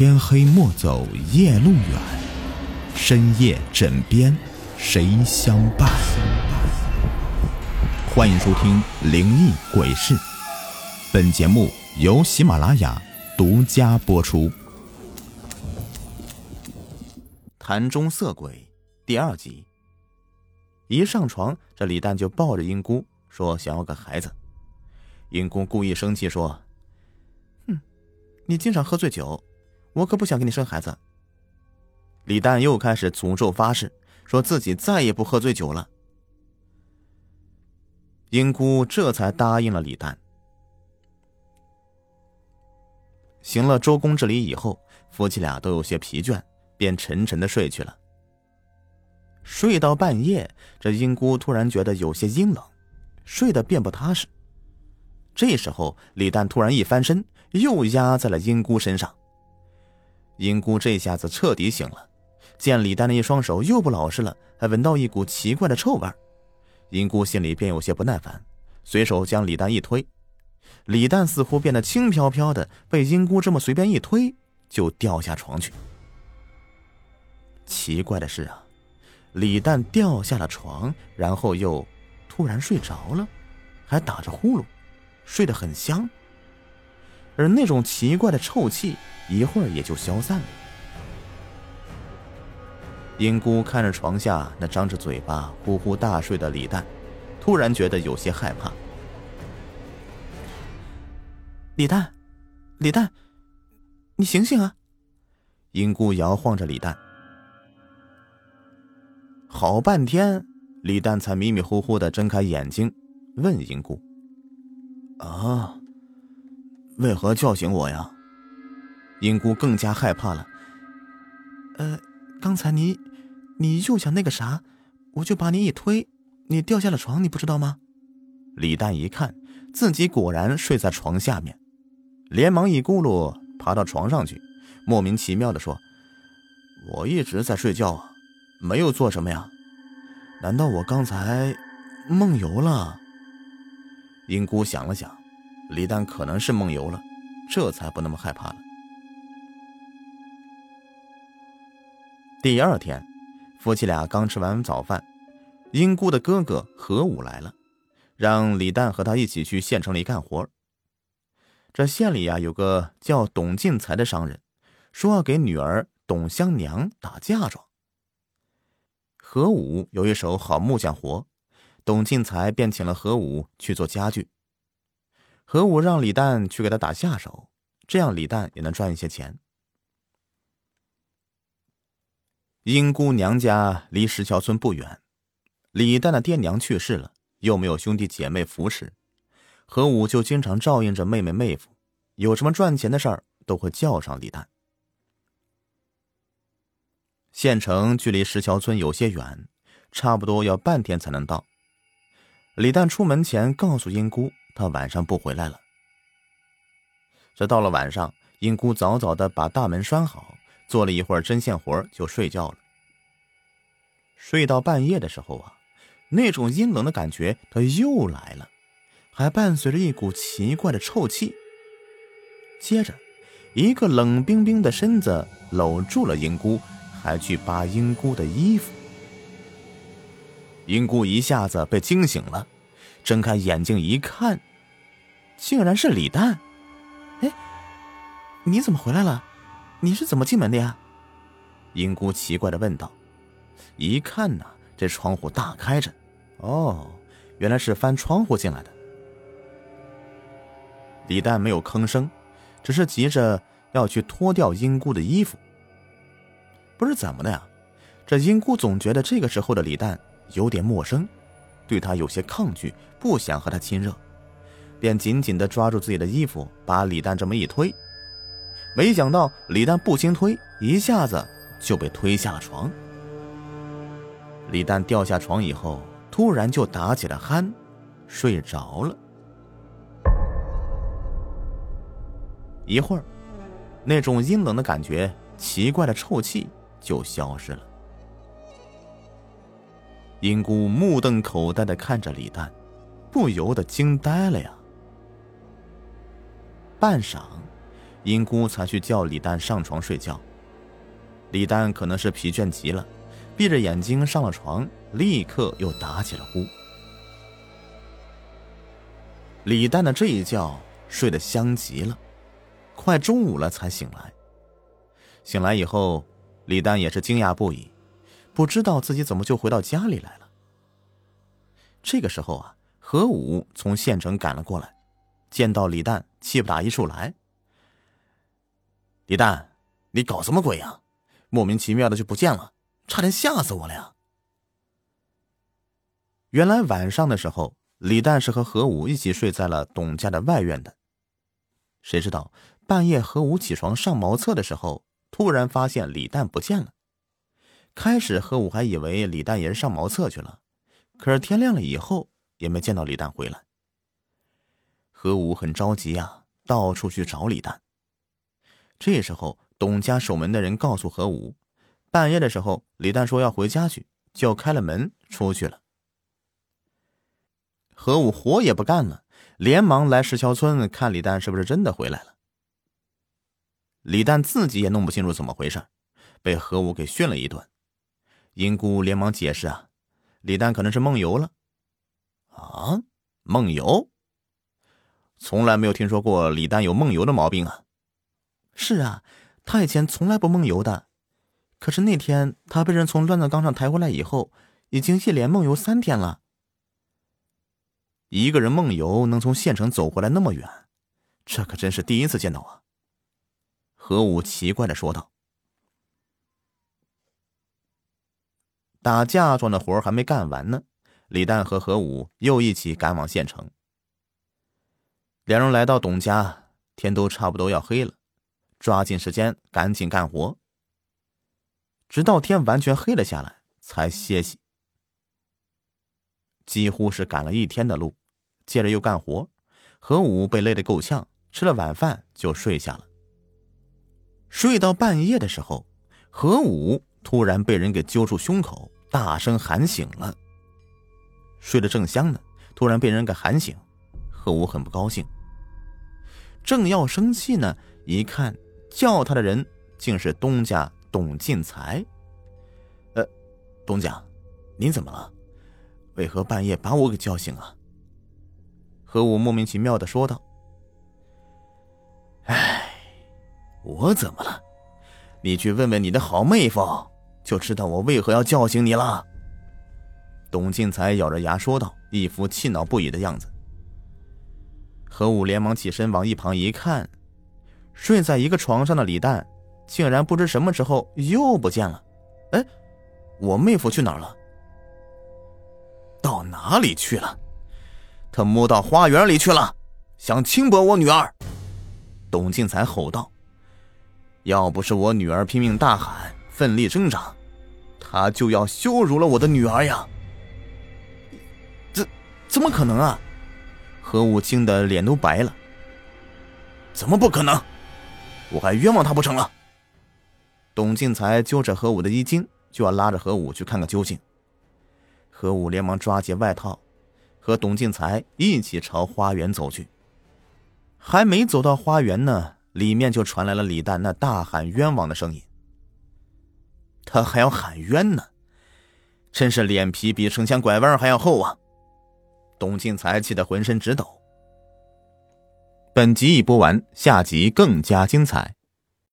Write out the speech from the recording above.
天黑莫走夜路远，深夜枕边谁相伴？欢迎收听《灵异鬼事》，本节目由喜马拉雅独家播出。潭中色鬼第二集。一上床，这李诞就抱着英姑说想要个孩子。英姑故意生气说：“哼，你经常喝醉酒，我可不想给你生孩子。”李诞又开始诅咒发誓，说自己再也不喝醉酒了。英姑这才答应了李诞。行了周公之礼以后，夫妻俩都有些疲倦，便沉沉的睡去了。睡到半夜，这英姑突然觉得有些阴冷，睡得便不踏实。这时候，李诞突然一翻身，又压在了英姑身上。英姑这下子彻底醒了，见李丹的一双手又不老实了，还闻到一股奇怪的臭味，英姑心里便有些不耐烦，随手将李丹一推，李丹似乎变得轻飘飘的，被英姑这么随便一推，就掉下床去。奇怪的是啊。李丹掉下了床，然后又突然睡着了，还打着呼噜，睡得很香。而那种奇怪的臭气一会儿也就消散了。英姑看着床下那张着嘴巴呼呼大睡的李诞，突然觉得有些害怕。李诞，李诞，你醒醒啊！英姑摇晃着李诞。好半天，李诞才迷迷糊糊的睁开眼睛，问英姑：“啊，为何叫醒我呀？”英姑更加害怕了。呃，刚才你，你又想那个啥，我就把你一推，你掉下了床，你不知道吗？李诞一看自己果然睡在床下面，连忙一咕噜爬到床上去，莫名其妙的说：“我一直在睡觉啊。”没有做什么呀？难道我刚才梦游了？英姑想了想，李旦可能是梦游了，这才不那么害怕了。第二天，夫妻俩刚吃完早饭，英姑的哥哥何武来了，让李旦和他一起去县城里干活。这县里呀，有个叫董进财的商人，说要给女儿董香娘打嫁妆。何武有一手好木匠活，董进财便请了何武去做家具。何武让李旦去给他打下手，这样李旦也能赚一些钱。英姑娘家离石桥村不远，李旦的爹娘去世了，又没有兄弟姐妹扶持，何武就经常照应着妹妹妹夫，有什么赚钱的事儿都会叫上李旦。县城距离石桥村有些远，差不多要半天才能到。李诞出门前告诉英姑，他晚上不回来了。这到了晚上，英姑早早的把大门拴好，做了一会儿针线活就睡觉了。睡到半夜的时候啊，那种阴冷的感觉他又来了，还伴随着一股奇怪的臭气。接着，一个冷冰冰的身子搂住了英姑。还去扒英姑的衣服，英姑一下子被惊醒了，睁开眼睛一看，竟然是李诞。哎，你怎么回来了？你是怎么进门的呀？英姑奇怪的问道。一看呢，这窗户大开着，哦，原来是翻窗户进来的。李诞没有吭声，只是急着要去脱掉英姑的衣服。不是怎么的呀？这英姑总觉得这个时候的李诞有点陌生，对他有些抗拒，不想和他亲热，便紧紧的抓住自己的衣服，把李诞这么一推。没想到李诞不经推，一下子就被推下了床。李诞掉下床以后，突然就打起了鼾，睡着了。一会儿，那种阴冷的感觉，奇怪的臭气。就消失了。英姑目瞪口呆的看着李诞，不由得惊呆了呀。半晌，英姑才去叫李丹上床睡觉。李丹可能是疲倦极了，闭着眼睛上了床，立刻又打起了呼。李丹的这一觉睡得香极了，快中午了才醒来。醒来以后，李丹也是惊讶不已，不知道自己怎么就回到家里来了。这个时候啊，何武从县城赶了过来，见到李丹，气不打一处来。李丹，你搞什么鬼呀？莫名其妙的就不见了，差点吓死我了呀！原来晚上的时候，李旦是和何武一起睡在了董家的外院的。谁知道半夜何武起床上茅厕的时候，突然发现李旦不见了。开始何武还以为李旦也是上茅厕去了，可是天亮了以后也没见到李旦回来。何武很着急呀，到处去找李旦。这时候。董家守门的人告诉何武，半夜的时候，李旦说要回家去，就开了门出去了。何武活也不干了，连忙来石桥村看李旦是不是真的回来了。李旦自己也弄不清楚怎么回事，被何武给训了一顿。英姑连忙解释啊，李丹可能是梦游了。啊，梦游？从来没有听说过李丹有梦游的毛病啊。是啊。他以前从来不梦游的，可是那天他被人从乱葬岗上抬回来以后，已经一连梦游三天了。一个人梦游能从县城走回来那么远，这可真是第一次见到啊！何武奇怪的说道。打嫁妆的活还没干完呢，李旦和何武又一起赶往县城。两人来到董家，天都差不多要黑了。抓紧时间，赶紧干活，直到天完全黑了下来才歇息。几乎是赶了一天的路，接着又干活。何武被累得够呛，吃了晚饭就睡下了。睡到半夜的时候，何武突然被人给揪住胸口，大声喊醒了。睡得正香呢，突然被人给喊醒，何武很不高兴，正要生气呢，一看。叫他的人竟是东家董进财。呃，东家，您怎么了？为何半夜把我给叫醒啊？何武莫名其妙的说道。哎，我怎么了？你去问问你的好妹夫，就知道我为何要叫醒你了。董进财咬着牙说道，一副气恼不已的样子。何武连忙起身往一旁一看。睡在一个床上的李诞，竟然不知什么时候又不见了。哎，我妹夫去哪儿了？到哪里去了？他摸到花园里去了，想轻薄我女儿。董进才吼道：“要不是我女儿拼命大喊，奋力挣扎，他就要羞辱了我的女儿呀！”怎怎么可能啊？何武惊的脸都白了。怎么不可能？我还冤枉他不成了？董进才揪着何武的衣襟，就要拉着何武去看个究竟。何武连忙抓起外套，和董进才一起朝花园走去。还没走到花园呢，里面就传来了李旦那大喊冤枉的声音。他还要喊冤呢，真是脸皮比城墙拐弯还要厚啊！董庆才气得浑身直抖。本集已播完，下集更加精彩。